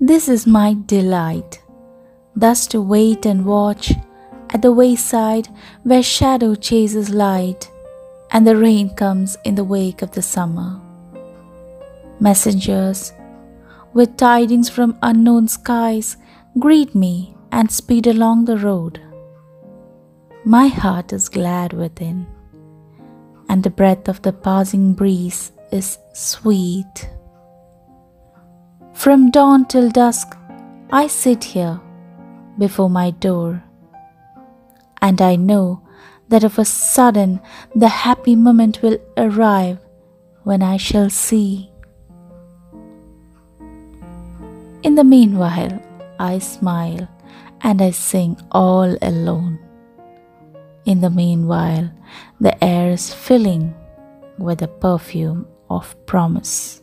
This is my delight, thus to wait and watch at the wayside where shadow chases light and the rain comes in the wake of the summer. Messengers with tidings from unknown skies greet me and speed along the road. My heart is glad within, and the breath of the passing breeze is sweet. From dawn till dusk, I sit here before my door, and I know that of a sudden the happy moment will arrive when I shall see. In the meanwhile, I smile and I sing all alone. In the meanwhile, the air is filling with the perfume of promise.